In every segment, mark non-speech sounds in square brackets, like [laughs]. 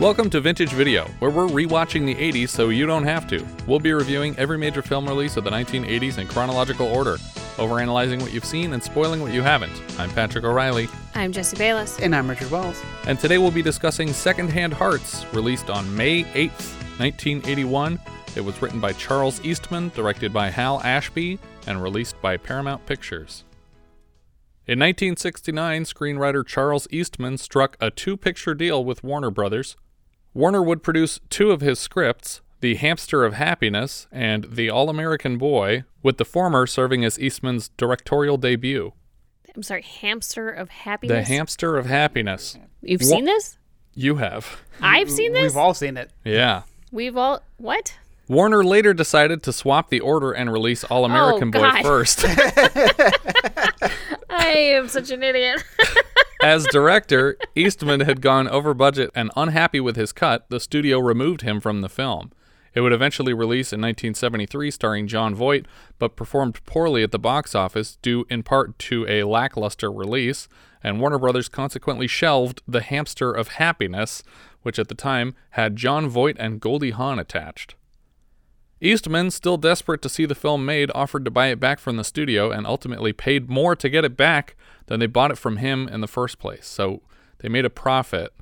Welcome to Vintage Video, where we're rewatching the 80s so you don't have to. We'll be reviewing every major film release of the 1980s in chronological order, overanalyzing what you've seen and spoiling what you haven't. I'm Patrick O'Reilly, I'm Jesse Bayless. And I'm Richard Wells. and today we'll be discussing Secondhand Hearts, released on May 8th, 1981. It was written by Charles Eastman, directed by Hal Ashby, and released by Paramount Pictures. In 1969, screenwriter Charles Eastman struck a two picture deal with Warner Brothers. Warner would produce two of his scripts, The Hamster of Happiness and The All American Boy, with the former serving as Eastman's directorial debut. I'm sorry, Hamster of Happiness? The Hamster of Happiness. You've Wha- seen this? You have. I've seen this. We've all seen it. Yeah. We've all what? Warner later decided to swap the order and release All American oh, Boy Oh, God. first. [laughs] I am such an idiot. [laughs] As director, Eastman had gone over budget and unhappy with his cut, the studio removed him from the film. It would eventually release in 1973 starring Jon Voight, but performed poorly at the box office due in part to a lackluster release, and Warner Brothers consequently shelved The Hamster of Happiness, which at the time had Jon Voight and Goldie Hawn attached. Eastman, still desperate to see the film made, offered to buy it back from the studio and ultimately paid more to get it back than they bought it from him in the first place. So they made a profit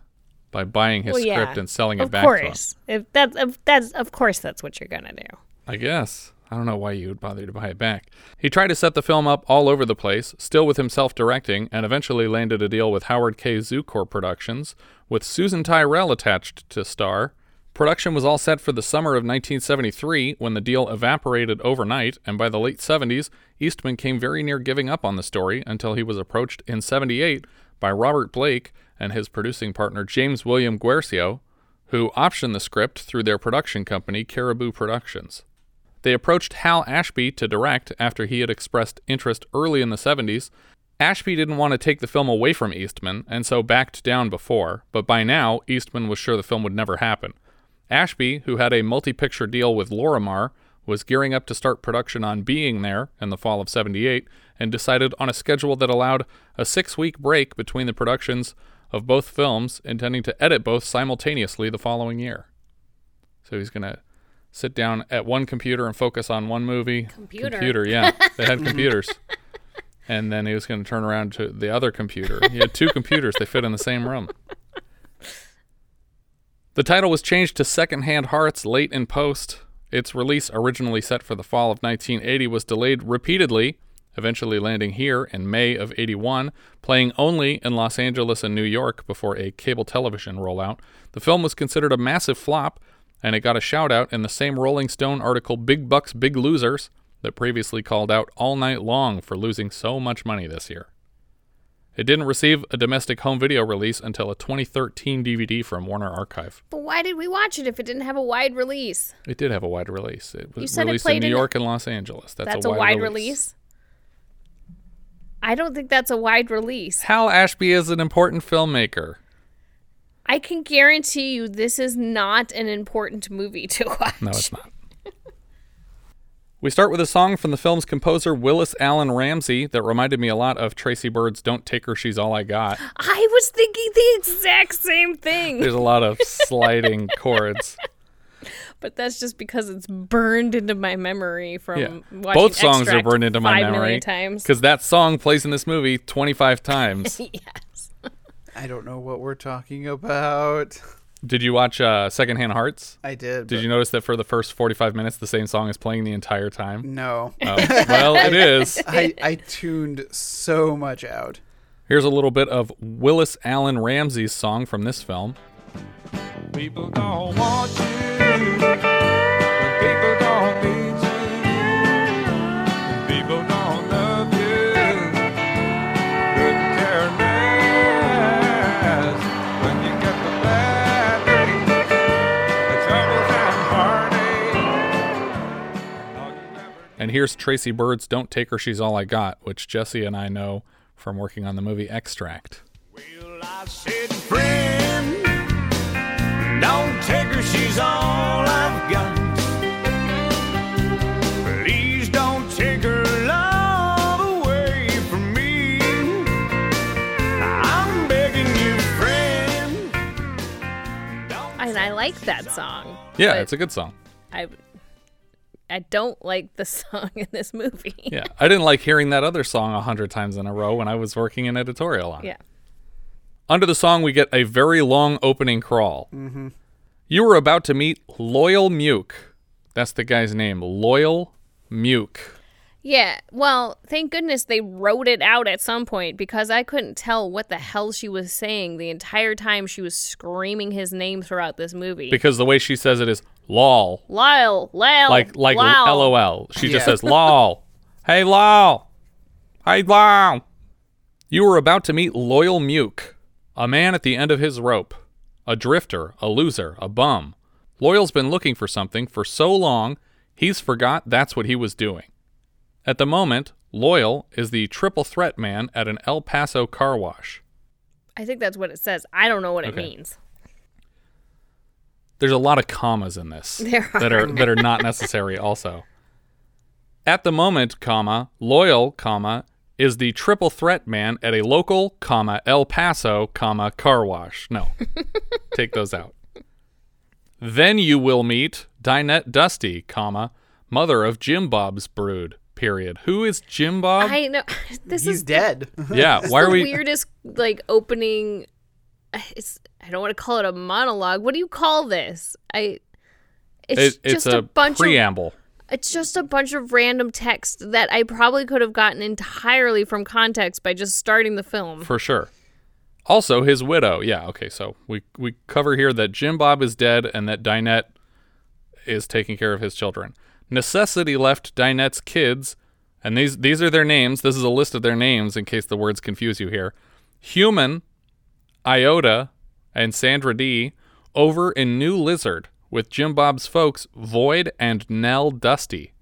by buying his well, yeah. script and selling it of back to him. course. If that's of that's of course that's what you're gonna do. I guess. I don't know why you would bother to buy it back. He tried to set the film up all over the place, still with himself directing, and eventually landed a deal with Howard K. Zukor Productions, with Susan Tyrrell attached to star. Production was all set for the summer of 1973 when the deal evaporated overnight, and by the late 70s, Eastman came very near giving up on the story until he was approached in 78 by Robert Blake and his producing partner James William Guercio, who optioned the script through their production company, Caribou Productions. They approached Hal Ashby to direct after he had expressed interest early in the 70s. Ashby didn't want to take the film away from Eastman and so backed down before, but by now, Eastman was sure the film would never happen. Ashby, who had a multi picture deal with Lorimar, was gearing up to start production on Being There in the fall of 78 and decided on a schedule that allowed a six week break between the productions of both films, intending to edit both simultaneously the following year. So he's going to sit down at one computer and focus on one movie. Computer. Computer, yeah. They had [laughs] computers. And then he was going to turn around to the other computer. He had two computers, they fit in the same room. The title was changed to Secondhand Hearts late in post. Its release, originally set for the fall of 1980, was delayed repeatedly, eventually landing here in May of 81, playing only in Los Angeles and New York before a cable television rollout. The film was considered a massive flop, and it got a shout out in the same Rolling Stone article Big Bucks, Big Losers that previously called out All Night Long for losing so much money this year. It didn't receive a domestic home video release until a 2013 DVD from Warner Archive. But why did we watch it if it didn't have a wide release? It did have a wide release. It was said it released in New in- York and Los Angeles. That's, That's, a wide, release. release. I don't think that's a wide release. Hal Ashby is an important filmmaker. I can guarantee you this is not an important movie to watch. [laughs] No, it's not. We start with a song from the film's composer Willis Alan Ramsey that reminded me a lot of Tracy Byrd's "Don't Take Her, She's All I Got." I was thinking the exact same thing. There's a lot of sliding [laughs] chords. But that's just because it's burned into my memory from Yeah, watching both songs are burned into my memory [laughs] times. because that song plays in this movie 25 times. [laughs] yes. I don't know what we're talking about. Did you watch uh, Secondhand Hearts? I did. Did but you notice that for the first 45 minutes, the same song is playing the entire time? No. Oh, [laughs] well, it is. [laughs] I, I tuned so much out. Here's a little bit of Willis Alan Ramsey's song from this film. People don't want you. And here's Tracy Byrd's Don't Take Her, She's All I Got, which Jesse and I know from working on the movie Extract. Well, I said, friend, don't take her, she's all I've got. Please don't take her love away from me. I'm begging you, friend. And I like that song. Yeah, it's a good song. I I don't like the [laughs] song in this movie. Yeah, I didn't like hearing that other song a hundred times in a row when I was working in editorial on it. Yeah. Under the song, we get a very long opening crawl. Mm-hmm. You were about to meet Loyal Muke. That's the guy's name, Loyal Muke. Yeah, well, thank goodness they wrote it out at some point because I couldn't tell what the hell she was saying the entire time she was screaming his name throughout this movie. Because the way she says it is lol, Lyle, Lyle, like like Lyle. lol. She just says lol. Hey lol. Hey lol. You were about to meet Loyal Muke, a man at the end of his rope, a drifter, a loser, a bum. Loyal's been looking for something for so long, he's forgot that's what he was doing. At the moment, Loyal is the triple threat man at an El Paso car wash. I think that's what it says. I don't know what it Okay. means. There's a lot of commas in this [laughs] There that are that are not necessary also. At the moment, comma, Loyal, comma, is the triple threat man at a local, comma, El Paso, comma, car wash. No. [laughs] Take those out. Then you will meet Dinette Dusty, comma, mother of Jim Bob's brood. Period. Who is Jim Bob? I know [laughs] this He's is dead. yeah. Why are the we? weirdest like opening. It's I don't want to call it a monologue. What do you call this? I. It's It, it's just a, a, bunch of preamble. It's just a bunch of random text that I probably could have gotten entirely from context by just starting the film. for sure. Also, his widow. Yeah, okay. So we we cover here that Jim Bob is dead and that Dinette is taking care of his children. Necessity left Dinette's kids, and these these are their names. This is a list of their names in case the words confuse you here. Human, Iota, and Sandra D over in New Lizard with Jim Bob's folks Void and Nell Dusty.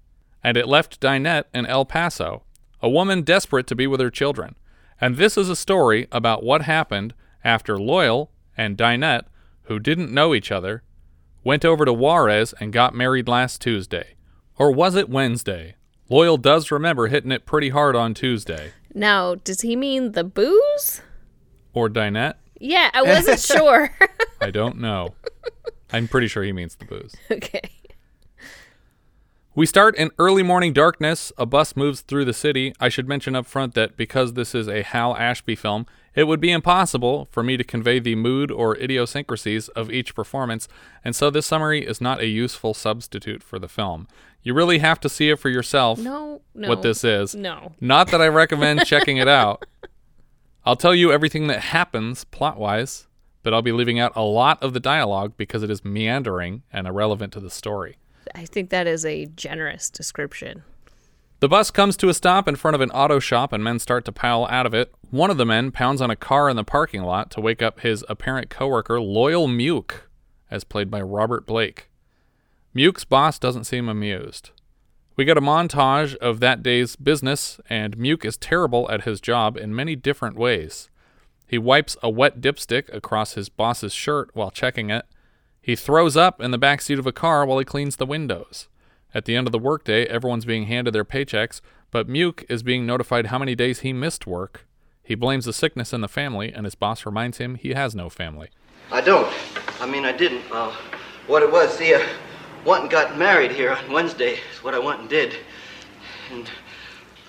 And it left Dinette in El Paso, a woman desperate to be with her children. And this is a story about what happened after Loyal and Dinette, who didn't know each other, went over to Juarez and got married last Tuesday. Or was it Wednesday? Loyal does remember hitting it pretty hard on Tuesday. Now, does he mean the booze? Or Dinette? Yeah, I wasn't [laughs] sure. I don't know. I'm pretty sure he means the booze. [laughs] okay. We start in early morning darkness. A bus moves through the city. I should mention up front that because this is a Hal Ashby film, it would be impossible for me to convey the mood or idiosyncrasies of each performance, and so this summary is not a useful substitute for the film. You really have to see it for yourself No, no. what this is. No. Not that I recommend checking it out. [laughs] I'll tell you everything that happens plot wise, but I'll be leaving out a lot of the dialogue because it is meandering and irrelevant to the story. I think that is a generous description. The bus comes to a stop in front of an auto shop and men start to pile out of it. One of the men pounds on a car in the parking lot to wake up his apparent coworker, Loyal Muke, as played by Robert Blake. Muke's boss doesn't seem amused. We get a montage of that day's business, and Muke is terrible at his job in many different ways. He wipes a wet dipstick across his boss's shirt while checking it. He throws up in the back seat of a car while he cleans the windows. At the end of the workday, everyone's being handed their paychecks, but Muke is being notified how many days he missed work. He blames the sickness in the family, and his boss reminds him he has no family. I don't. I mean, I didn't. Uh, what it was, see, I went and got married here on Wednesday. Is what I went and did. And,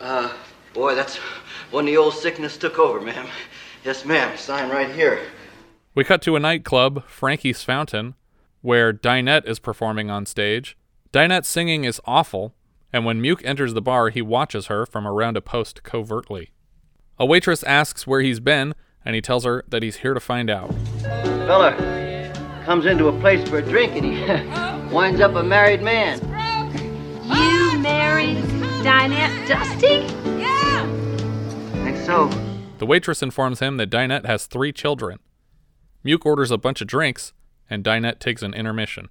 uh, boy, that's when the old sickness took over, ma'am. Yes, ma'am. Sign right here. We cut to a nightclub, Frankie's Fountain, where Dinette is performing on stage. Dinette's singing is awful, and when Muke enters the bar, he watches her from around a post covertly. A waitress asks where he's been, and he tells her that he's here to find out. Fella comes into a place for a drink and he [laughs] winds up a married man. You married Dinette Dusty? Yeah. Think so. The waitress informs him that Dinette has three children. Muke orders a bunch of drinks, and Dinette takes an intermission.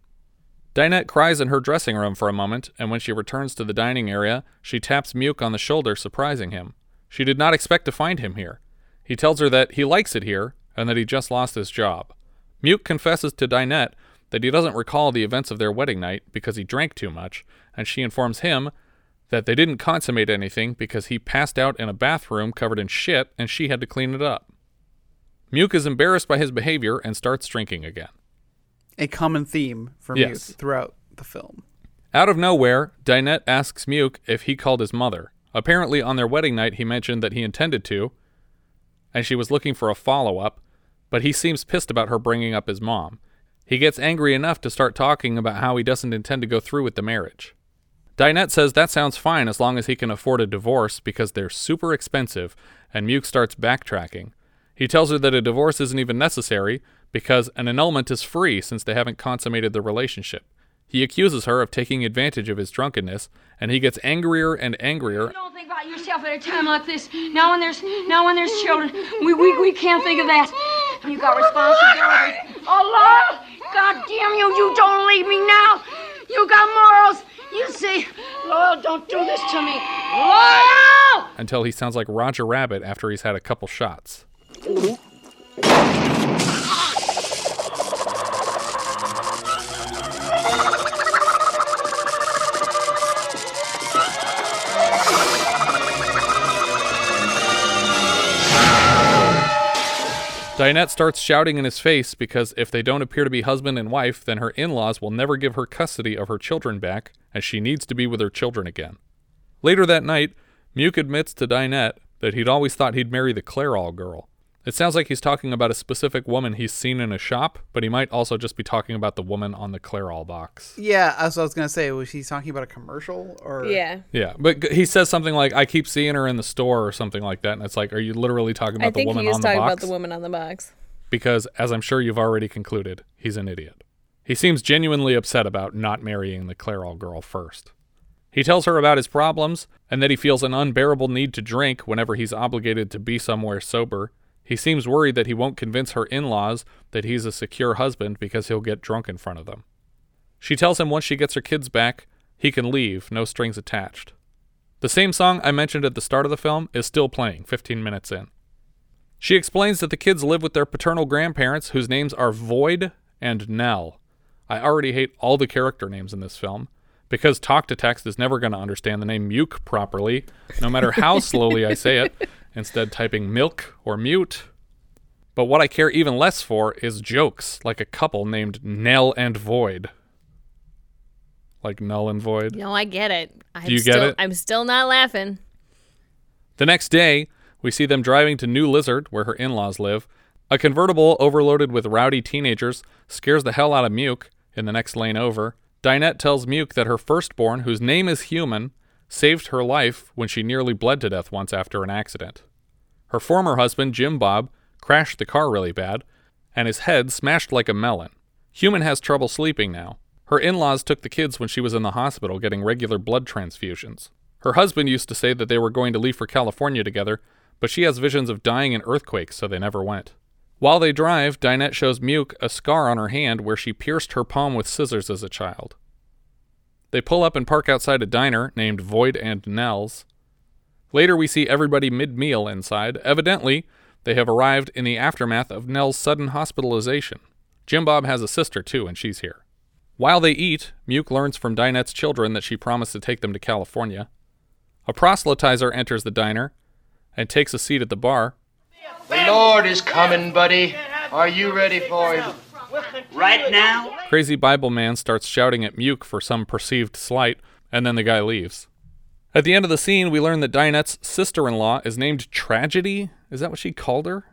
Dinette cries in her dressing room for a moment, and when she returns to the dining area, she taps Muke on the shoulder, surprising him. She did not expect to find him here. He tells her that he likes it here and that he just lost his job. Muke confesses to Dinette that he doesn't recall the events of their wedding night because he drank too much, and she informs him that they didn't consummate anything because he passed out in a bathroom covered in shit and she had to clean it up. Muke is embarrassed by his behavior and starts drinking again. A common theme for Yes. Muke throughout the film. Out of nowhere, Dinette asks Muke if he called his mother. Apparently, on their wedding night, he mentioned that he intended to, and she was looking for a follow up, but he seems pissed about her bringing up his mom. He gets angry enough to start talking about how he doesn't intend to go through with the marriage. Dinette says that sounds fine as long as he can afford a divorce because they're super expensive, and Muke starts backtracking. He tells her that a divorce isn't even necessary because an annulment is free since they haven't consummated the relationship. He accuses her of taking advantage of his drunkenness, and he gets angrier and angrier. Don't think about yourself at a time like this. Now when there's now when there's children, we we, we can't think of that. You got responsibilities. Lord, God damn you! You don't leave me now. You got morals. You see, Loyal, don't do this to me. Lord! until he sounds like Roger Rabbit after he's had a couple shots. Dinette starts shouting in his face because if they don't appear to be husband and wife, then her in laws will never give her custody of her children back, and she needs to be with her children again. Later that night, Muke admits to Dinette that he'd always thought he'd marry the Clairol girl. It sounds like he's talking about a specific woman he's seen in a shop, but he might also just be talking about the woman on the Clairol box. Yeah, that's what I was gonna say. Was he talking about a commercial or? Yeah. Yeah, but he says something like, "I keep seeing her in the store" or something like that, and it's like, are you literally talking about I the think woman he is on the talking box? about the woman on the box. because, as I'm sure you've already concluded, he's an idiot. He seems genuinely upset about not marrying the Clairol girl first. He tells her about his problems and that he feels an unbearable need to drink whenever he's obligated to be somewhere sober. He seems worried that he won't convince her in laws that he's a secure husband because he'll get drunk in front of them. She tells him once she gets her kids back, he can leave, no strings attached. The same song I mentioned at the start of the film is still playing 15 minutes in. She explains that the kids live with their paternal grandparents, whose names are Void and Nell. I already hate all the character names in this film. Because Talk to Text is never going to understand the name Muke properly, no matter how slowly I say it, [laughs] instead typing milk or mute. But what I care even less for is jokes, like a couple named Nell and Void. Like Null and Void. No, I get it. I'm Do you get it? I'm still not laughing. The next day, we see them driving to New Lizard, where her in laws live. A convertible overloaded with rowdy teenagers scares the hell out of Muke in the next lane over. Dinette tells Muke that her firstborn, whose name is Human, saved her life when she nearly bled to death once after an accident. Her former husband, Jim Bob, crashed the car really bad, and his head smashed like a melon. Human has trouble sleeping now. Her in laws took the kids when she was in the hospital getting regular blood transfusions. Her husband used to say that they were going to leave for California together, but she has visions of dying in earthquakes, so they never went. While they drive, Dinette shows Muke a scar on her hand where she pierced her palm with scissors as a child. They pull up and park outside a diner named Void and Nell's. Later, we see everybody mid meal inside. Evidently, they have arrived in the aftermath of Nell's sudden hospitalization. Jim Bob has a sister too, and she's here. While they eat, Muke learns from Dinette's children that she promised to take them to California. A proselytizer enters the diner and takes a seat at the bar. The Lord is coming, buddy. Are you ready for him? Right now? Crazy Bible Man starts shouting at Muke for some perceived slight, and then the guy leaves. At the end of the scene, we learn that Dinette's sister in law is named Tragedy. Is that what she called her?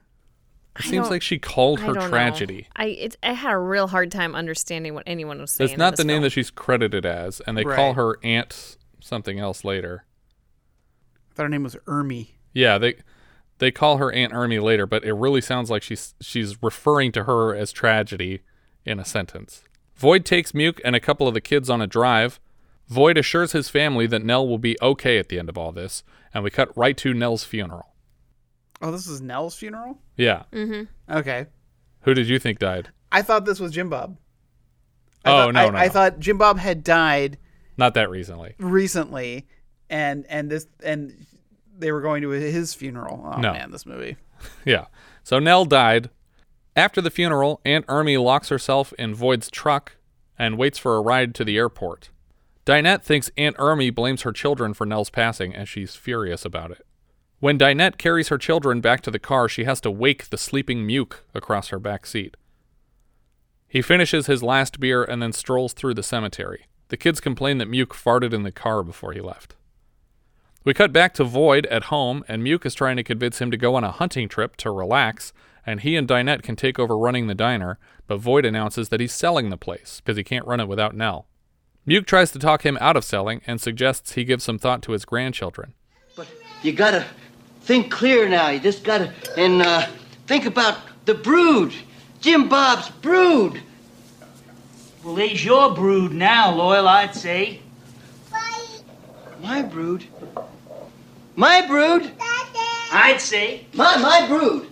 It I seems like she called I her don't know. Tragedy. I it, I had a real hard time understanding what anyone was saying. It's not in the this name that she's credited as, and they call her Aunt something else later. I thought her name was Ermi. Yeah, they they call her Aunt Ermy later, but it really sounds like she's she's referring to her as tragedy in a sentence. Void takes Muke and a couple of the kids on a drive. Void assures his family that Nell will be okay at the end of all this, and we cut right to Nell's funeral. Oh, this is Nell's funeral. Yeah. Mm-hmm. Okay, Who did you think died? I thought this was Jim Bob. I Oh, thought, no, I, no, I no. thought Jim Bob had died Not that recently. recently, and and this and they were going to his funeral. Oh No. man, this movie. [laughs] Yeah. So Nell died. After the funeral, Aunt Ermy locks herself in Void's truck and waits for a ride to the airport. Dinette thinks Aunt Ermy blames her children for Nell's passing, and she's furious about it. When Dinette carries her children back to the car, she has to wake the sleeping Muke across her back seat. He finishes his last beer and then strolls through the cemetery. The kids complain that Muke farted in the car before he left. We cut back to Void at home, and Muke is trying to convince him to go on a hunting trip to relax, and he and Dinette can take over running the diner, but Void announces that he's selling the place because he can't run it without Nell. Muke tries to talk him out of selling and suggests he give some thought to his grandchildren. But you gotta think clear now. You just gotta and uh, think about the brood, Jim Bob's brood. Well, he's your brood now, Loyal, I'd say. My brood. My brood. I'd say. My my brood.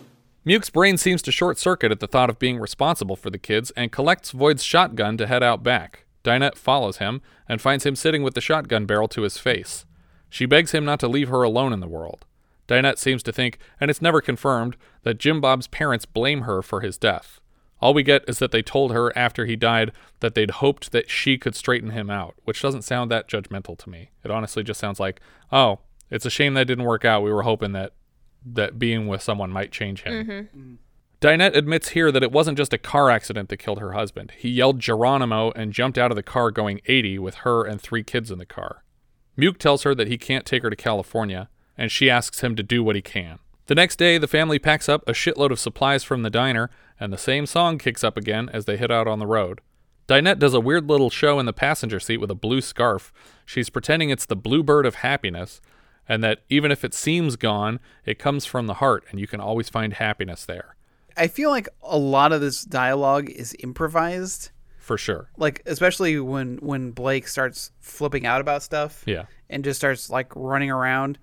Muke's brain seems to short circuit at the thought of being responsible for the kids and collects Void's shotgun to head out back. Dinette follows him and finds him sitting with the shotgun barrel to his face. She begs him not to leave her alone in the world. Dinette seems to think, and it's never confirmed, that Jim Bob's parents blame her for his death. All we get is that they told her after he died that they'd hoped that she could straighten him out, which doesn't sound that judgmental to me. It honestly just sounds like, oh, it's a shame that didn't work out. We were hoping that that being with someone might change him. Mm-hmm. Dinette admits here that it wasn't just a car accident that killed her husband. He yelled Geronimo and jumped out of the car going 80 with her and three kids in the car. Muke tells her that he can't take her to California, and she asks him to do what he can. The next day, the family packs up a shitload of supplies from the diner, and the same song kicks up again as they head out on the road. Dinette does a weird little show in the passenger seat with a blue scarf. She's pretending it's the bluebird of happiness, and that even if it seems gone, it comes from the heart, and you can always find happiness there. I feel like a lot of this dialogue is improvised. For sure. Like especially when when Blake starts flipping out about stuff. Yeah. And just starts like running around.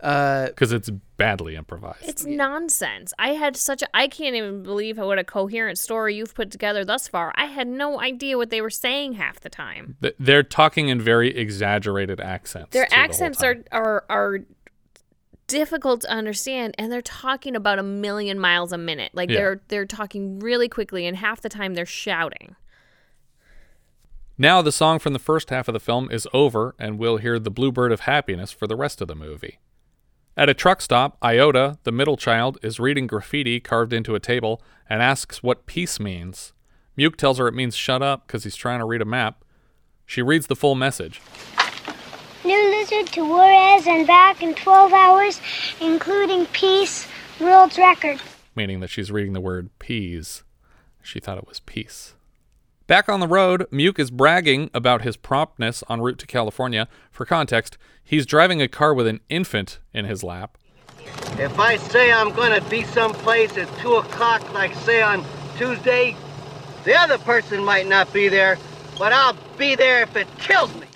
Uh Because it's badly improvised. It's nonsense. I had such a I can't even believe what a coherent story you've put together thus far. I had no idea what they were saying half the time. Th- They're talking in very exaggerated accents. Their too, the accents are, are are difficult to understand and they're talking about a million miles a minute. Like Yeah. they're they're talking really quickly and half the time they're shouting. Now the song from the first half of the film is over, and we'll hear the Bluebird of Happiness for the rest of the movie. At a truck stop, Iota, the middle child, is reading graffiti carved into a table and asks what peace means. Muke tells her it means shut up because he's trying to read a map. She reads the full message. New lizard to Juarez and back in 12 hours, including peace, world's record. meaning that she's reading the word peas. She thought it was peace. Back on the road, Muke is bragging about his promptness en route to California. For context, he's driving a car with an infant in his lap. If I say I'm gonna be someplace at two o'clock, like say on Tuesday, the other person might not be there, but I'll be there if it kills me.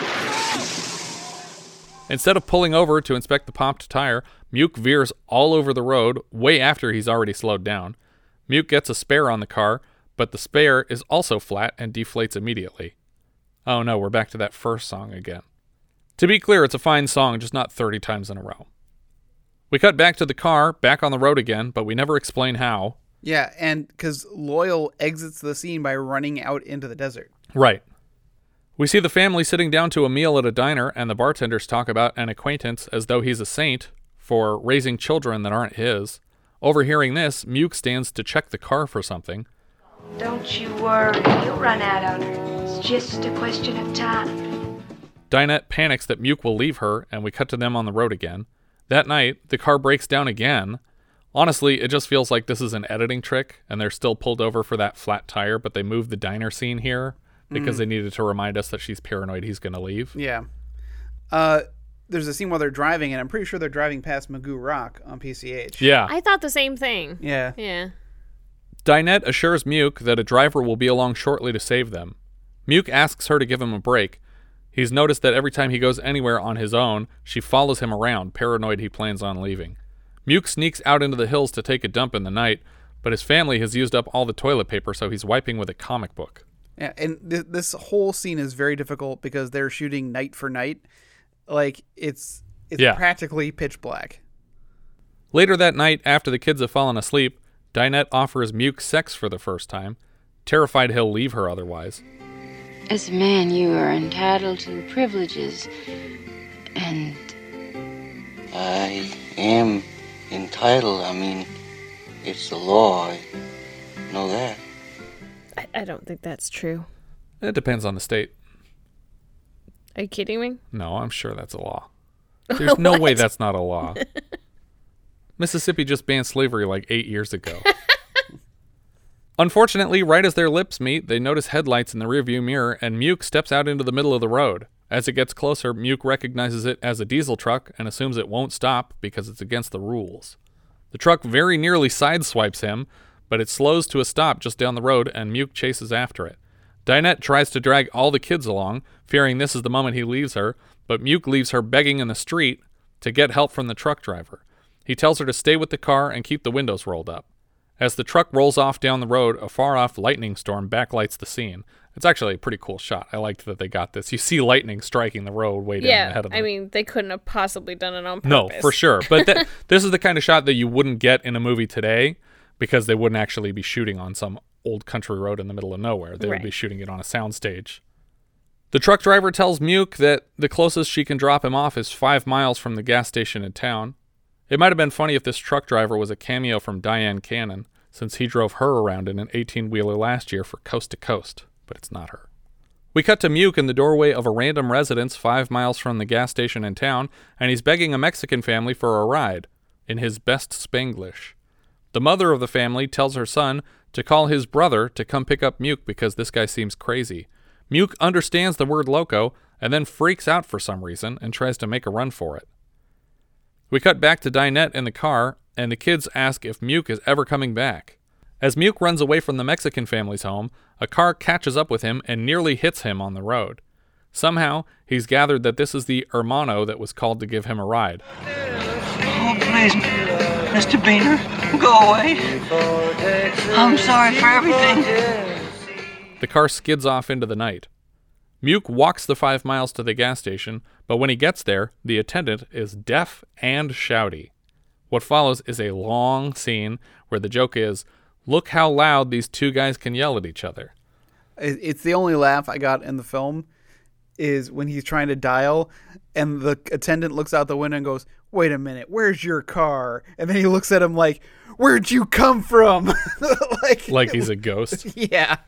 Instead of pulling over to inspect the popped tire, Muke veers all over the road way after he's already slowed down. Muke gets a spare on the car, but the spare is also flat and deflates immediately. Oh no, we're back to that first song again. To be clear, it's a fine song, just not 30 times in a row. We cut back to the car, back on the road again, but we never explain how. yeah, and cuz Loyal exits the scene by running out into the desert. Right. We see the family sitting down to a meal at a diner, and the bartenders talk about an acquaintance as though he's a saint for raising children that aren't his. Overhearing this, Muke stands to check the car for something. Don't you worry, you'll run out on her. It's just a question of time. Dinette panics that Muke will leave her, and we cut to them on the road again. That night, the car breaks down again. Honestly, it just feels like this is an editing trick, and they're still pulled over for that flat tire, but they moved the diner scene here because Mm. they needed to remind us that she's paranoid he's going to leave. Yeah. Uh there's a scene while they're driving and I'm pretty sure they're driving past Mugu Rock on PCH. Yeah. I thought the same thing. Yeah. Yeah. Dinette assures Muke that a driver will be along shortly to save them. Muke asks her to give him a break. He's noticed that every time he goes anywhere on his own, she follows him around, paranoid he plans on leaving. Muke sneaks out into the hills to take a dump in the night, but his family has used up all the toilet paper, so he's wiping with a comic book. Yeah, and th- this whole scene is very difficult because they're shooting night for night. Like it's it's Yeah. practically pitch black. Later that night, after the kids have fallen asleep, Dinette offers Muke sex for the first time, terrified he'll leave her otherwise. As a man, you are entitled to privileges. And I am entitled. I mean, it's the law. I know that. I, I don't think that's true. It depends on the state. Are you kidding me? No, I'm sure that's a law. [laughs] There's no way that's not a law. [laughs] Mississippi just banned slavery like eight years ago. [laughs] Unfortunately, right as their lips meet, they notice headlights in the rearview mirror, and Muke steps out into the middle of the road. As it gets closer, Muke recognizes it as a diesel truck and assumes it won't stop because it's against the rules. The truck very nearly sideswipes him, but it slows to a stop just down the road, and Muke chases after it. Dinette tries to drag all the kids along, fearing this is the moment he leaves her, but Muke leaves her begging in the street to get help from the truck driver. He tells her to stay with the car and keep the windows rolled up. As the truck rolls off down the road, a far off lightning storm backlights the scene. It's actually a pretty cool shot. I liked that they got this. You see lightning striking the road way down yeah, ahead of them. I mean, they couldn't have possibly done it on purpose. No, for sure. But [laughs] th- this is the kind of shot that you wouldn't get in a movie today because they wouldn't actually be shooting on some old country road in the middle of nowhere. They would be shooting it on a soundstage. The truck driver tells Muke that the closest she can drop him off is five miles from the gas station in town. It might have been funny if this truck driver was a cameo from Dyan Cannon, since he drove her around in an 18 wheeler last year for Coast to Coast, but it's not her. We cut to Muke in the doorway of a random residence five miles from the gas station in town, and he's begging a Mexican family for a ride in his best Spanglish. The mother of the family tells her son to call his brother to come pick up Muke because this guy seems crazy. Muke understands the word loco and then freaks out for some reason and tries to make a run for it. We cut back to Dinette in the car, and the kids ask if Muke is ever coming back. As Muke runs away from the Mexican family's home, a car catches up with him and nearly hits him on the road. Somehow, he's gathered that this is the hermano that was called to give him a ride. Oh, Mr. Beaner, go away. I'm sorry for everything. The car skids off into the night. Muke walks the five miles to the gas station, but when he gets there, the attendant is deaf and shouty. What follows is a long scene where the joke is look how loud these two guys can yell at each other. It's the only laugh I got in the film is when he's trying to dial and the attendant looks out the window and goes, "Wait a minute, where's your car?" And then he looks at him like, "Where'd you come from?" [laughs] like Like he's a ghost. [laughs] yeah.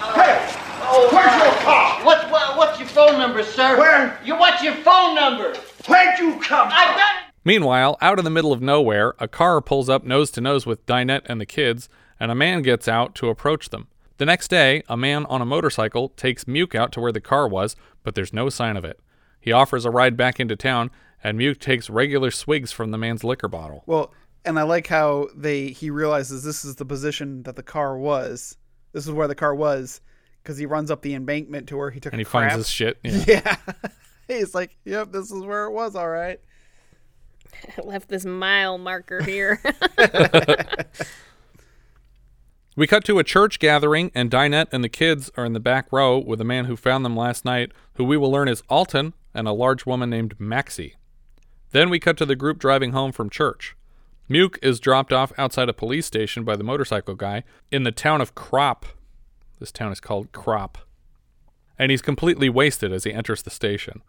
Oh, where's your car? What, what, what's your phone number, sir? Where? You, what's your phone number? Where'd you come I bet. Meanwhile, out in the middle of nowhere, a car pulls up nose to nose with Dinette and the kids, and a man gets out to approach them. The next day, a man on a motorcycle takes Muke out to where the car was, but there's no sign of it. He offers a ride back into town, and Muke takes regular swigs from the man's liquor bottle. Well, and I like how they he realizes this is the position that the car was. This is where the car was because he runs up the embankment to where he took And a he finds crap. his shit. [laughs] Yeah. Yeah. [laughs] He's like, "Yep, this is where it was, all right." I [laughs] left this mile marker here. We cut to a church gathering, and Dinette and the kids are in the back row with a man who found them last night, who we will learn is Alton, and a large woman named Maxie. Then we cut to the group driving home from church. Muke is dropped off outside a police station by the motorcycle guy in the town of Crop. This town is called Crop. And he's completely wasted as he enters the station.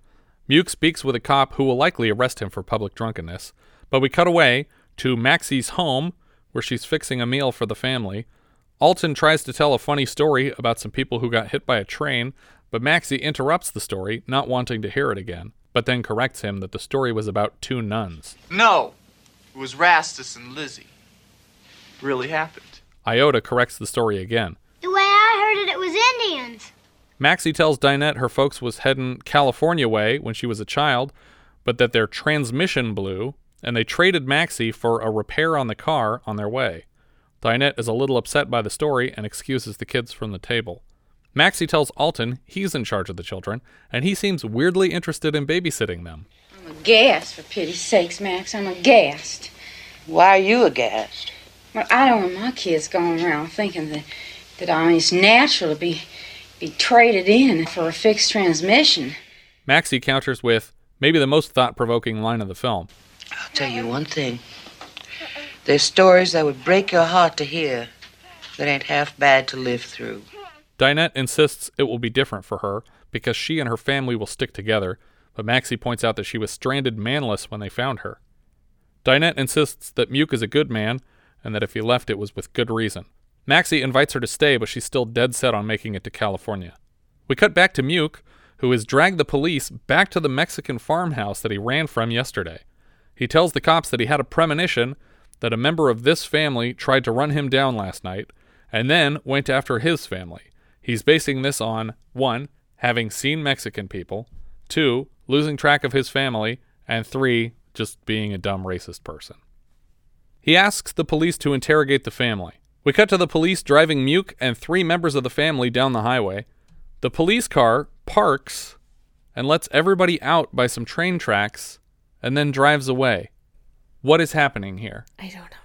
Muke speaks with a cop who will likely arrest him for public drunkenness, but we cut away to Maxie's home, where she's fixing a meal for the family. Alton tries to tell a funny story about some people who got hit by a train, but Maxie interrupts the story, not wanting to hear it again, but then corrects him that the story was about two nuns. No, it was Rastus and Lizzie. Really happened. Iota corrects the story again. The way I heard it, it was Indians. Maxie tells Dinette her folks was heading California way when she was a child, but that their transmission blew, and they traded Maxie for a repair on the car on their way. Dinette is a little upset by the story and excuses the kids from the table. Maxie tells Alton he's in charge of the children, and he seems weirdly interested in babysitting them. I'm aghast, for pity's sakes, Max. I'm aghast. Why are you aghast? Well, I don't want my kids going around thinking that, that I mean, it's natural to be Be traded in for a fixed transmission. Maxie counters with maybe the most thought provoking line of the film. I'll tell you one thing. There's stories that would break your heart to hear that ain't half bad to live through. Dinette insists it will be different for her because she and her family will stick together, but Maxie points out that she was stranded manless when they found her. Dinette insists that Muke is a good man and that if he left it was with good reason. Maxie invites her to stay, but she's still dead set on making it to California. We cut back to Muke, who has dragged the police back to the Mexican farmhouse that he ran from yesterday. He tells the cops that he had a premonition that a member of this family tried to run him down last night and then went after his family. He's basing this on 1. having seen Mexican people, 2. losing track of his family, and 3. just being a dumb racist person. He asks the police to interrogate the family. We cut to the police driving Muke and three members of the family down the highway. The police car parks and lets everybody out by some train tracks and then drives away. What is happening here? I don't know.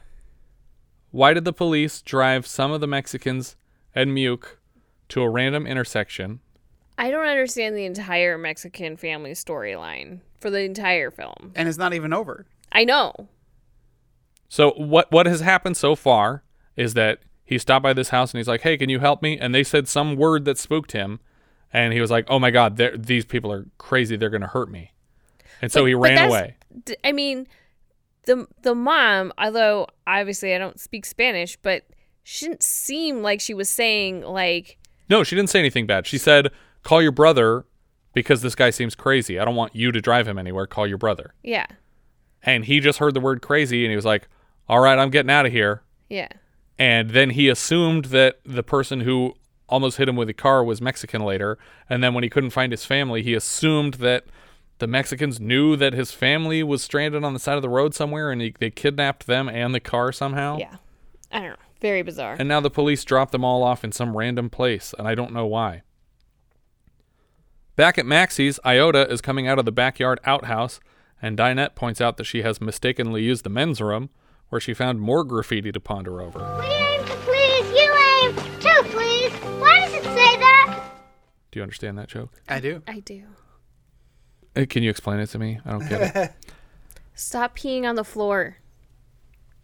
Why did the police drive some of the Mexicans and Muke to a random intersection? I don't understand the entire Mexican family storyline for the entire film. And it's not even over. I know. So what what has happened so far is that he stopped by this house and he's like, "Hey, can you help me?" And they said some word that spooked him, and he was like, "Oh my God, these people are crazy. They're going to hurt me," and so But- he ran away. I mean, the the mom, although obviously I don't speak Spanish, but she didn't seem like she was saying like No, she didn't say anything bad. She said, "Call your brother because this guy seems crazy. I don't want you to drive him anywhere. Call your brother." yeah, And he just heard the word crazy and he was like, "All right, I'm getting out of here." yeah. And then he assumed that the person who almost hit him with a car was Mexican later. And then when he couldn't find his family, he assumed that the Mexicans knew that his family was stranded on the side of the road somewhere and he, they kidnapped them and the car somehow. Yeah. I don't know. Very bizarre. And now the police dropped them all off in some random place, and I don't know why. Back at Maxie's, Iota is coming out of the backyard outhouse, and Dinette points out that she has mistakenly used the men's room, where she found more graffiti to ponder over. We aim to please, you aim to please. Why does it say that? Do you understand that joke? I do. I do. Uh, Can you explain it to me? I don't get it. [laughs] Stop peeing on the floor.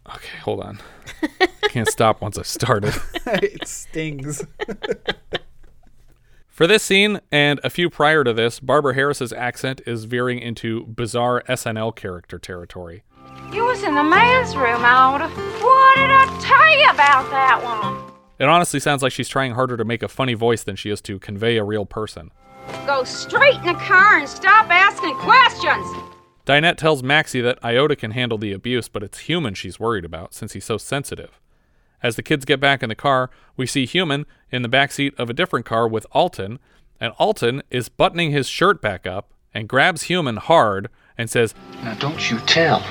Okay, hold on. I Can't stop once I started. [laughs] it stings. [laughs] For this scene and a few prior to this, Barbara Harris's accent is veering into bizarre SNL character territory. You was in the man's room, Alda. What did I tell you about that one? It honestly sounds like she's trying harder to make a funny voice than she is to convey a real person. Go straight in the car and stop asking questions. Dinette tells Maxie that Iota can handle the abuse, but it's Human she's worried about since he's so sensitive. As the kids get back in the car, we see Human in the backseat of a different car with Alton, and Alton is buttoning his shirt back up and grabs Human hard and says, Now don't you tell.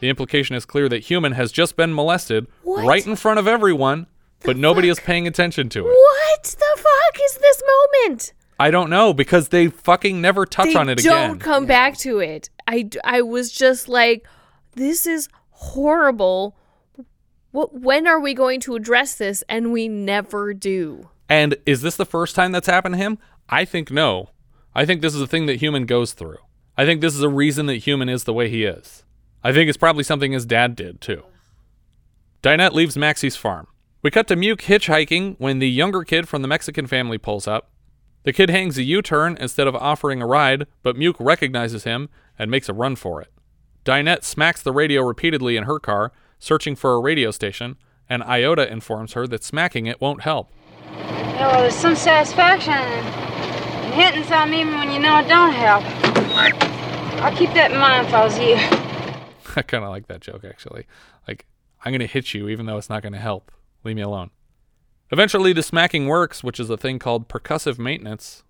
The implication is clear that Human has just been molested right in front of everyone, but nobody is paying attention to it. What the fuck is this moment? I don't know because they fucking never touch they on it again. don't again. come back to it. I I was just like, this is horrible. What? When are we going to address this? And we never do. And is this the first time that's happened to him? I think no. I think this is a thing that human goes through. I think this is a reason that human is the way he is. I think it's probably something his dad did too. Dinette leaves Maxie's farm. We cut to Muke hitchhiking when the younger kid from the Mexican family pulls up. The kid hangs a U turn instead of offering a ride, but Muke recognizes him and makes a run for it. Dinette smacks the radio repeatedly in her car, searching for a radio station, and Iota informs her that smacking it won't help. Yeah, well, there's some satisfaction in hitting something even when you know it don't help. I'll keep that in mind if [laughs] I was you. I kind of like that joke actually. Like, I'm going to hit you even though it's not going to help. Leave me alone. Eventually, the smacking works, which is a thing called percussive maintenance.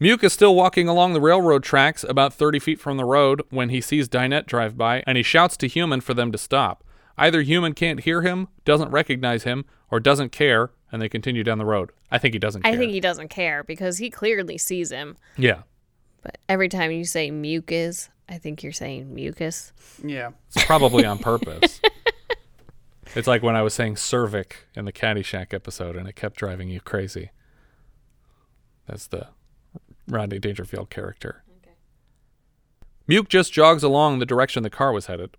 Muke is still walking along the railroad tracks about 30 feet from the road when he sees Dinette drive by and he shouts to Human for them to stop. Either Human can't hear him, doesn't recognize him, or doesn't care, and they continue down the road. I think he doesn't care. I think he doesn't care because he clearly sees him. Yeah. But every time you say mucus, I think you're saying mucus. Yeah. It's probably on purpose. [laughs] it's like when I was saying Czervik in the Caddyshack episode and it kept driving you crazy. That's the Rodney Dangerfield character. Muke just jogs along the direction the car was headed.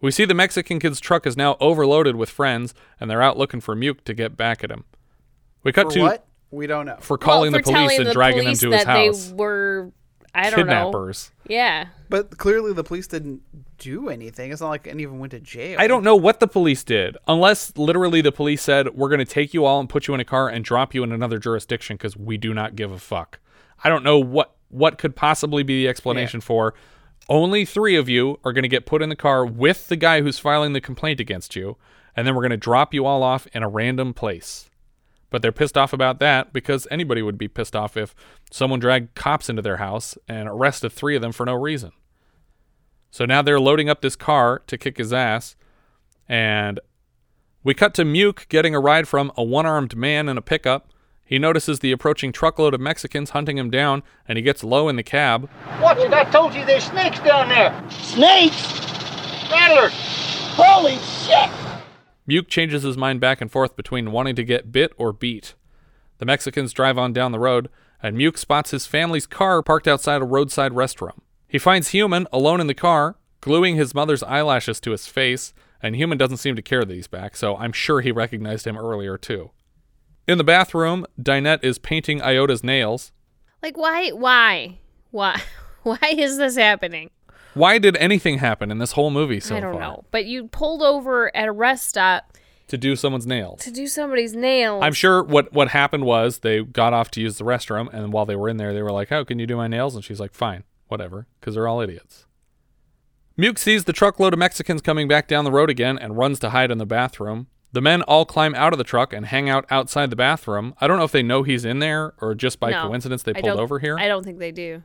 We see the Mexican kid's truck is now overloaded with friends, and they're out looking for Muke to get back at him. We cut For to what? We don't know. for calling Well, the police and the dragging police them to his house. They were, I don't Kidnappers. know. Yeah. But clearly the police didn't do anything. It's not like any of them went to jail. I don't know what the police did, unless literally the police said, We're going to take you all and put you in a car and drop you in another jurisdiction because we do not give a fuck. I don't know what, what could possibly be the explanation for. Only three of you are going to get put in the car with the guy who's filing the complaint against you, and then we're going to drop you all off in a random place. But they're pissed off about that because anybody would be pissed off if someone dragged cops into their house and arrested three of them for no reason. So now they're loading up this car to kick his ass, and we cut to Muke getting a ride from a one armed man in a pickup. He notices the approaching truckload of Mexicans hunting him down, and he gets low in the cab. Watch it, I told you there's snakes down there. Snakes? Rattlers. Holy shit! Muke changes his mind back and forth between wanting to get bit or beat. The Mexicans drive on down the road, and Muke spots his family's car parked outside a roadside restroom. He finds Human alone in the car, gluing his mother's eyelashes to his face, and Human doesn't seem to care that he's back, so I'm sure he recognized him earlier too. In the bathroom, Dinette is painting Iota's nails. Like, why? Why? Why? [laughs] Why is this happening? Why did anything happen in this whole movie so far? I don't far? know. But you pulled over at a rest stop To do someone's nails. to do somebody's nails. I'm sure what what happened was they got off to use the restroom, and while they were in there, they were like, "Oh, can you do my nails?" And she's like, "Fine, whatever," because they're all idiots. Muke sees the truckload of Mexicans coming back down the road again and runs to hide in the bathroom. The men all climb out of the truck and hang out outside the bathroom. I don't know if they know he's in there or just by No, coincidence they pulled over here. I don't think they do.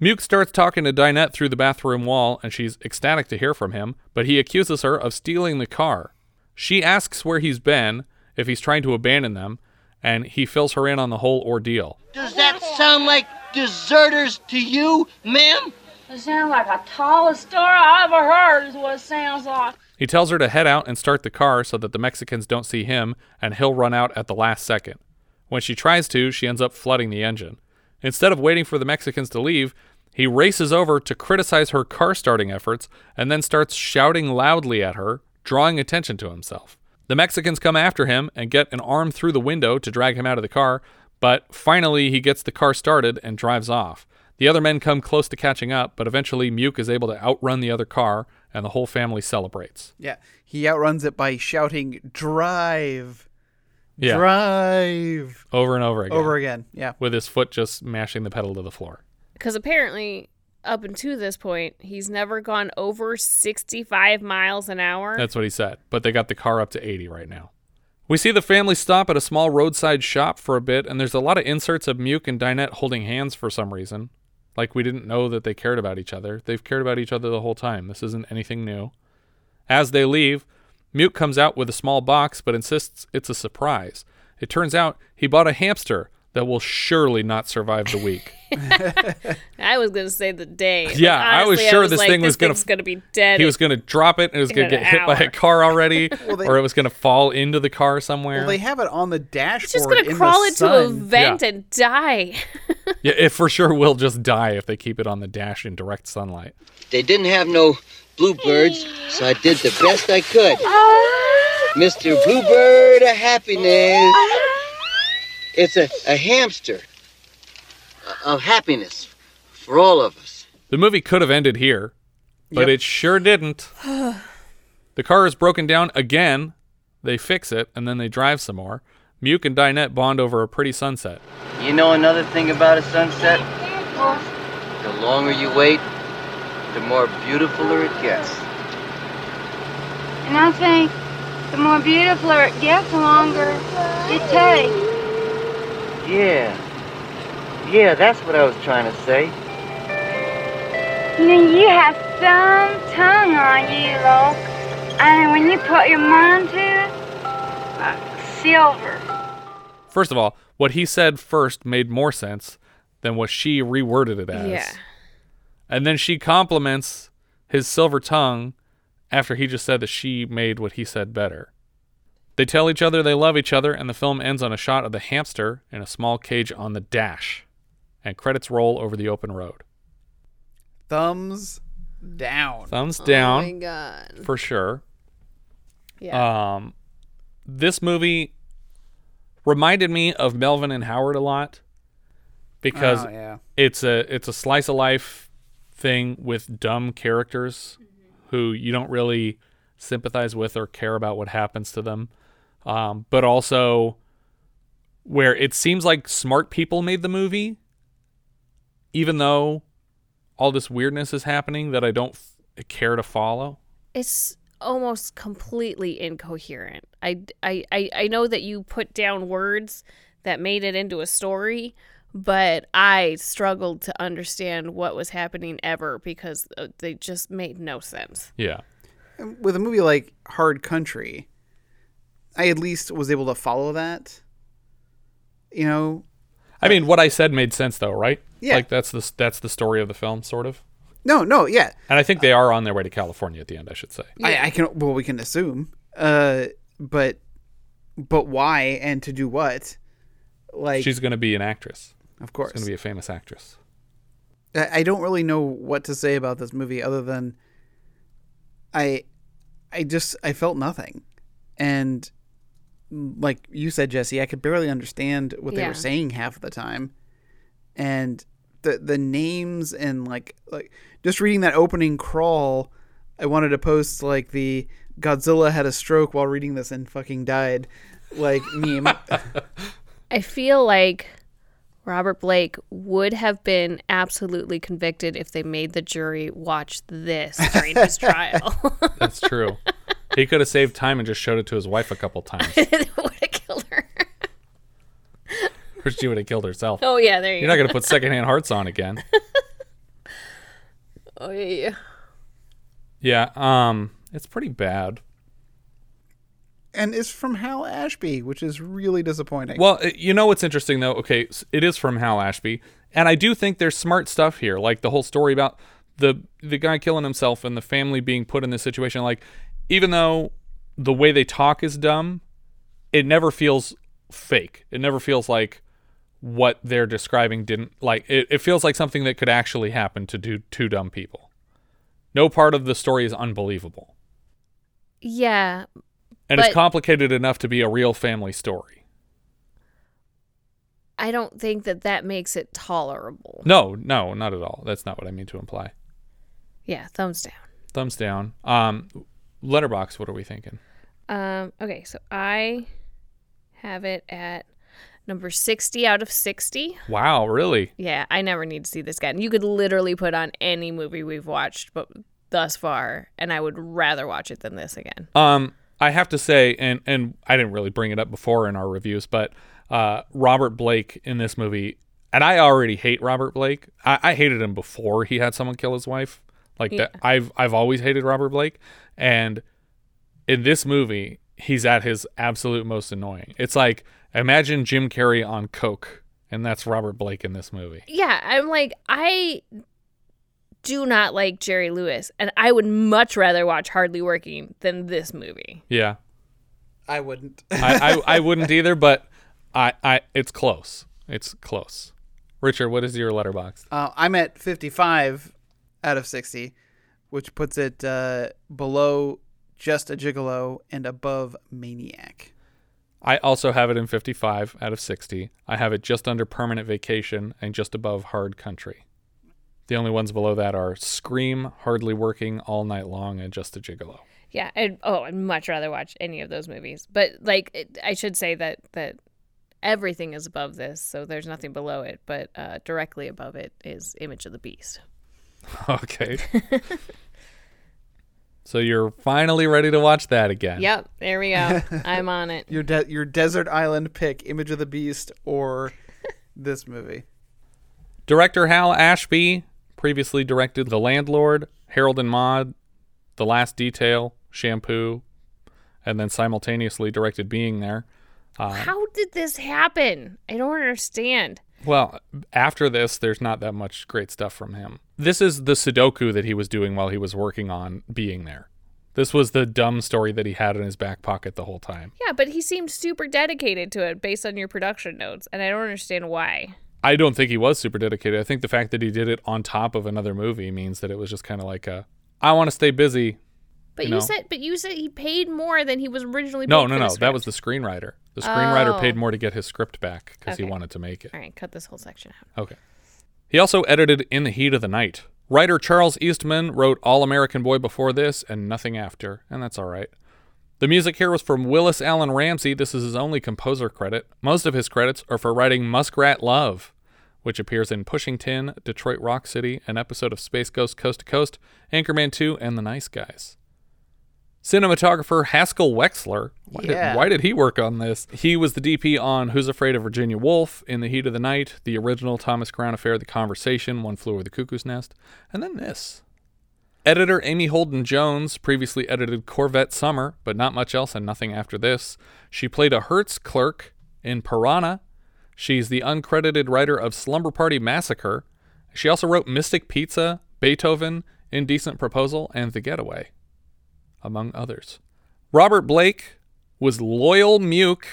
Muke starts talking to Dinette through the bathroom wall, and she's ecstatic to hear from him, but he accuses her of stealing the car. She asks where he's been, if he's trying to abandon them, and he fills her in on the whole ordeal. Does that sound like deserters to you, ma'am? It sounds like a tallest story I ever heard, is what it sounds like. He tells her to head out and start the car so that the Mexicans don't see him, and he'll run out at the last second. When she tries to, she ends up flooding the engine. Instead of waiting for the Mexicans to leave, he races over to criticize her car starting efforts and then starts shouting loudly at her, drawing attention to himself. The Mexicans come after him and get an arm through the window to drag him out of the car, but finally he gets the car started and drives off. The other men come close to catching up, but eventually Muke is able to outrun the other car, and the whole family celebrates. Yeah. He outruns it by shouting, drive. Yeah. Drive. Over and over again. Over again. Yeah. With his foot just mashing the pedal to the floor. Because apparently, up until this point, he's never gone over 65 miles an hour. That's what he said. But they got the car up to 80 right now. We see the family stop at a small roadside shop for a bit, and there's a lot of inserts of Muke and Dinette holding hands for some reason. Like we didn't know that they cared about each other. They've cared about each other the whole time. This isn't anything new. As they leave, Muke comes out with a small box but insists it's a surprise. It turns out he bought a hamster that will surely not survive the week. [laughs] I was going to say the day. but Yeah, I was honestly, sure this like, thing was gonna- gonna be dead. he was going to drop it and it was going to get hit by a car already, [laughs] Well, they- or it was going to fall into the car somewhere. Well, they have it on the dashboard. He's just going in to crawl the into a vent Yeah. and die. [laughs] Yeah, it for sure will just die if they keep it on the dash in direct sunlight. They didn't have no bluebirds, so I did the best I could. Mr. Bluebird of Happiness. It's a, a hamster of happiness for all of us. The movie could have ended here, but Yep. it sure didn't. [sighs] the car is broken down again. They fix it and then they drive some more. Muke and Dinette bond over a pretty sunset. You know another thing about a sunset? The longer you wait, the more beautifuler it gets. And I think the more beautiful it gets, the longer it takes. Yeah. Yeah, that's what I was trying to say. You know, you have some tongue on you, Luke. And when you put your mind to it, like silver. First of all, what he said first made more sense than what she reworded it as. Yeah. And then she compliments his silver tongue after he just said that she made what he said better. They tell each other they love each other, and the film ends on a shot of the hamster in a small cage on the dash, and credits roll over the open road. Thumbs down. Thumbs Oh down my God. for sure. Yeah. Um, this movie reminded me of Melvin and Howard a lot because Oh, yeah. it's a it's a slice of life thing with dumb characters who you don't really sympathize with or care about what happens to them, um, but also where it seems like smart people made the movie, even though all this weirdness is happening that I don't f- care to follow. it's almost completely incoherent. I, I, I, I know that you put down words that made it into a story, but I struggled to understand what was happening ever because uh, they just made no sense. Yeah. With a movie like Hard Country, I at least was able to follow that. You know, I mean, what I said made sense though, right? Yeah. Like that's the that's the story of the film, sort of. no, no, yeah. And I think they are on their way to California at the end. I should say. I, I can well we can assume uh but but why and to do what like She's going to be an actress. Of course. She's going to be a famous actress. I I don't really know what to say about this movie other than I I just I felt nothing. And like you said Jesse, I could barely understand what they Yeah. were saying half of the time. And the the names and like like just reading that opening crawl, I wanted to post like the Godzilla had a stroke while reading this and fucking died like [laughs] meme. I feel like Robert Blake would have been absolutely convicted if they made the jury watch this during his [laughs] trial. That's true. He could have saved time and just showed it to his wife a couple times. [laughs] would have killed her. [laughs] or she would have killed herself. Oh, yeah, there you You're not going to put secondhand hearts on again. [laughs] Oh yeah. Yeah. Um. It's pretty bad. and it's from Hal Ashby, which is really disappointing. Well, uh, you know what's interesting though? Okay, it is from Hal Ashby, and I do think there's smart stuff here, like the whole story about the the guy killing himself and the family being put in this situation. Like, even though the way they talk is dumb, it never feels fake. It never feels like what they're describing didn't like. It, it feels like something that could actually happen to do two dumb people. No part of the story is unbelievable, Yeah. and it's complicated enough to be a real family story. I don't think that that makes it tolerable. No, no, not at all. That's not what I mean to imply. Yeah, thumbs down. Thumbs down. Um, Letterboxd. What are we thinking? Um, okay, so I have it at number 60 out of 60. Wow, really? Yeah, I never need to see this again. You could literally put on any movie we've watched but thus far, and I would rather watch it than this again. Um, I have to say, and and I didn't really bring it up before in our reviews, but uh, Robert Blake in this movie, and I already hate Robert Blake. I, I hated him before he had someone kill his wife. Like Yeah. that, I've I've always hated Robert Blake, and in this movie, he's at his absolute most annoying. It's like imagine Jim Carrey on coke, and that's Robert Blake in this movie. Yeah, I'm like, I do not like Jerry Lewis, and I would much rather watch Hardly Working than this movie. Yeah, I wouldn't. I, I I [laughs] wouldn't either, but I I it's close. It's close. Richard, what is your Letterboxd? Uh, I'm at 55 out of 60, which puts it uh, below just a gigolo and above Maniac. I also have it in 55 out of 60. I have it just under permanent vacation and just above hard country. The only ones below that are Scream, Hardly Working, All Night Long, and Just a Gigolo. Yeah, I'd, oh, I'd much rather watch any of those movies. But like, it, I should say that that everything is above this, so there's nothing below it. But uh, directly above it is Image of the Beast. [laughs] Okay. so you're finally ready to watch that again. Yep, there we go. [laughs] I'm on it. Your de- your desert island pick, Image of the Beast or [laughs] this movie. Director Hal Ashby previously directed The Landlord, Harold and Maude, The Last Detail, Shampoo, and then simultaneously directed Being There. Uh, How did this happen? I don't understand. Well, after this, there's not that much great stuff from him. This is the Sudoku that he was doing while he was working on Being There. This was the dumb story that he had in his back pocket the whole time. Yeah, but he seemed super dedicated to it based on your production notes, and I don't understand why. I don't think he was super dedicated. I think the fact that he did it on top of another movie means that it was just kind of like a, I want to stay busy. But you, know? said, but you said he paid more than he was originally. No, paid no, no. That was the screenwriter. The screenwriter Oh. paid more to get his script back because he wanted to make it. All right, cut this whole section out. Okay. He also edited In the Heat of the Night. Writer Charles Eastman wrote All American Boy before this and nothing after, and that's all right. The music here was from Willis Alan Ramsey. This is his only composer credit. Most of his credits are for writing Muskrat Love, which appears in Pushing Tin, Detroit Rock City, an episode of Space Ghost Coast to Coast, Anchorman 2, and The Nice Guys. Cinematographer Haskell Wexler. Why, Yeah. did, why did he work on this? He was the DP on Who's Afraid of Virginia Woolf, In the Heat of the Night, the original Thomas Crown Affair, The Conversation, One Flew Over the Cuckoo's Nest, and then this. Editor Amy Holden Jones previously edited Corvette Summer, but not much else and nothing after this. She played a Hertz clerk in Piranha. She's the uncredited writer of Slumber Party Massacre. She also wrote Mystic Pizza, Beethoven, Indecent Proposal, and The Getaway, among others. Robert Blake was Loyal Muke.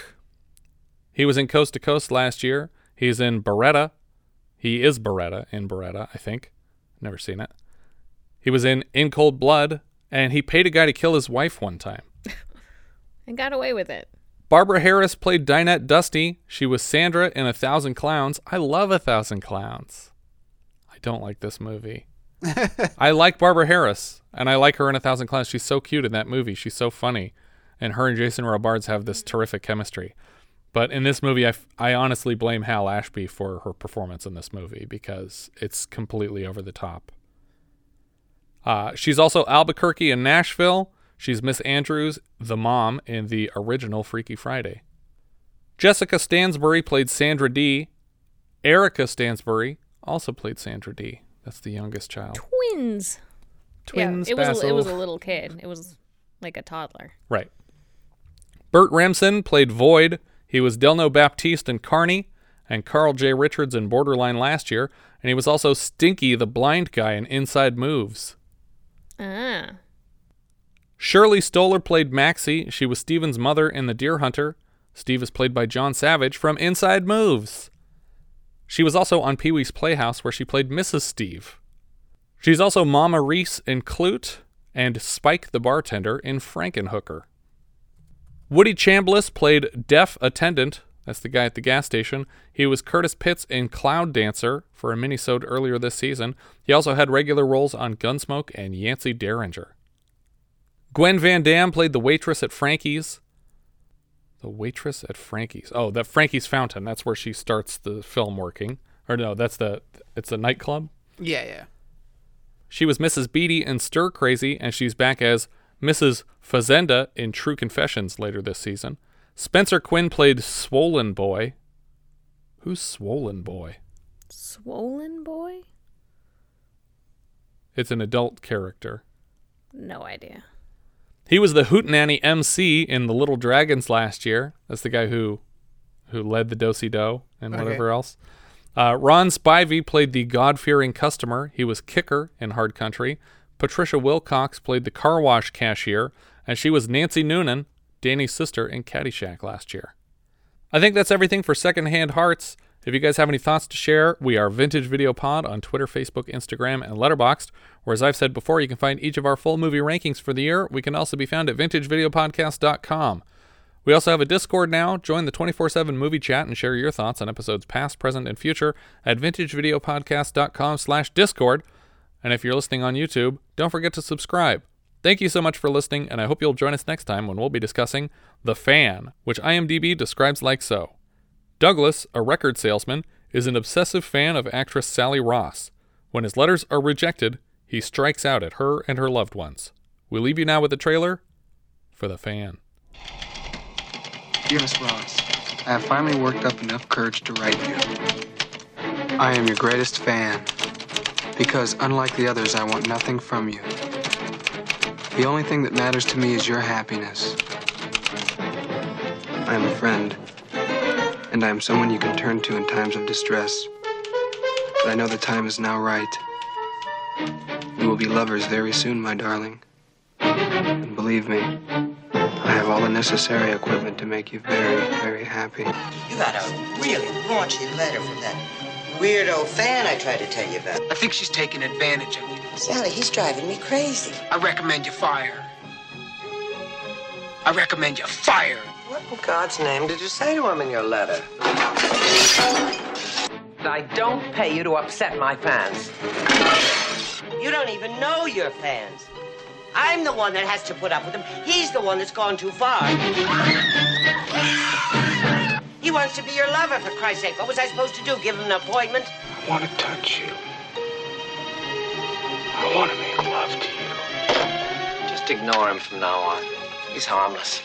He was in Coast to Coast last year. He's in Baretta. He is Baretta in Baretta, I think. Never seen it. He was in In Cold Blood, and he paid a guy to kill his wife one time. [laughs] And got away with it. Barbara Harris played Dinette Dusty. She was Sandra in A Thousand Clowns. I love A Thousand Clowns. I don't like this movie. I like Barbara Harris, and I like her in A Thousand Clowns. She's so cute in that movie. She's so funny. And her and Jason Robards have this terrific chemistry. But in this movie, I, f- I honestly blame Hal Ashby for her performance in this movie because it's completely over the top. Uh, she's also Albuquerque in Nashville. She's Miss Andrews, the mom, in the original Freaky Friday. Jessica Stansbury played Sandra D. Erica Stansbury also played Sandra D. That's the youngest child. Twins. Twins, Yeah, it was. It was a little kid. It was like a toddler. Right. Burt Remsen played Void. He was Delno Baptiste in Carny and Carl J. Richards in Borderline last year. And he was also Stinky, the blind guy in Inside Moves. Ah. Shirley Stoller played Maxie. She was Steven's mother in The Deer Hunter. Steve is played by John Savage from Inside Moves. She was also on Pee Wee's Playhouse, where she played Mrs. Steve. She's also Mama Reese in Klute and Spike the bartender in Frankenhooker. Woody Chambliss played Deaf Attendant. That's the guy at the gas station. He was Curtis Pitts in Cloud Dancer for a minisode earlier this season. He also had regular roles on Gunsmoke and Yancey Derringer. Gwen Van Dam played the waitress at Frankie's. The waitress at Frankie's. Oh, that Frankie's Fountain. That's where she starts the film working. Or no, that's the it's a nightclub. Yeah, yeah. She was Mrs. Beatty in Stir Crazy, and she's back as Mrs. Fazenda in True Confessions later this season. Spencer Quinn played Swollen Boy. Who's Swollen Boy? Swollen boy? It's an adult character. No idea. He was the Hootenanny MC in The Little Dragons last year. That's the guy who who led the Do Do and Okay. whatever else. Uh, Ron Spivey played the God fearing customer. He was Kicker in Hard Country. Patricia Wilcox played the car wash cashier, and she was Nancy Noonan, Danny's sister in Caddyshack last year. I think that's everything for Secondhand Hearts. If you guys have any thoughts to share, we are Vintage Video Pod on Twitter, Facebook, Instagram, and Letterboxd. Or as I've said before, you can find each of our full movie rankings for the year. We can also be found at vintagevideopodcast.com. We also have a Discord now. Join the 24/7 movie chat and share your thoughts on episodes past, present, and future at vintagevideopodcast.com slash Discord. And if you're listening on YouTube, don't forget to subscribe. Thank you so much for listening, and I hope you'll join us next time when we'll be discussing The Fan, which IMDb describes like so. Douglas, a record salesman, is an obsessive fan of actress Sally Ross. When his letters are rejected, he strikes out at her and her loved ones. We leave you now with the trailer for The Fan. Dear Miss Ross, I have finally worked up enough courage to write you. I am your greatest fan. Because, unlike the others, I want nothing from you. The only thing that matters to me is your happiness. I am a friend, and I am someone you can turn to in times of distress. But I know the time is now right. We will be lovers very soon, my darling. And believe me, I have all the necessary equipment to make you very, very happy. You got a really raunchy letter from that weirdo fan I tried to tell you about. I think she's taking advantage of you. Sally, he's driving me crazy. I recommend you fire. I recommend you fire. What in God's name did you say to him in your letter? I don't pay you to upset my fans. You don't even know your fans. I'm the one that has to put up with him. He's the one that's gone too far. He wants to be your lover, for Christ's sake. What was I supposed to do? Give him an appointment? I want to touch you. I want to make love to you. Just ignore him from now on. He's harmless.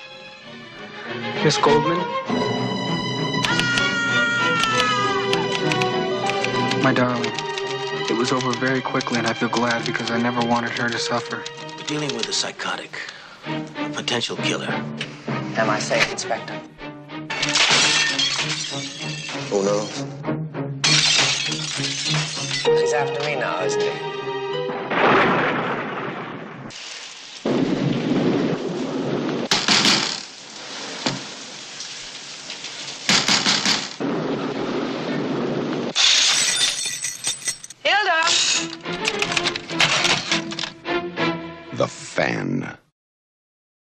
Miss Goldman? My darling, it was over very quickly, and I feel glad because I never wanted her to suffer. We're dealing with a psychotic, a potential killer. Am I safe, Inspector? Oh, Who knows? He's after me now, isn't he?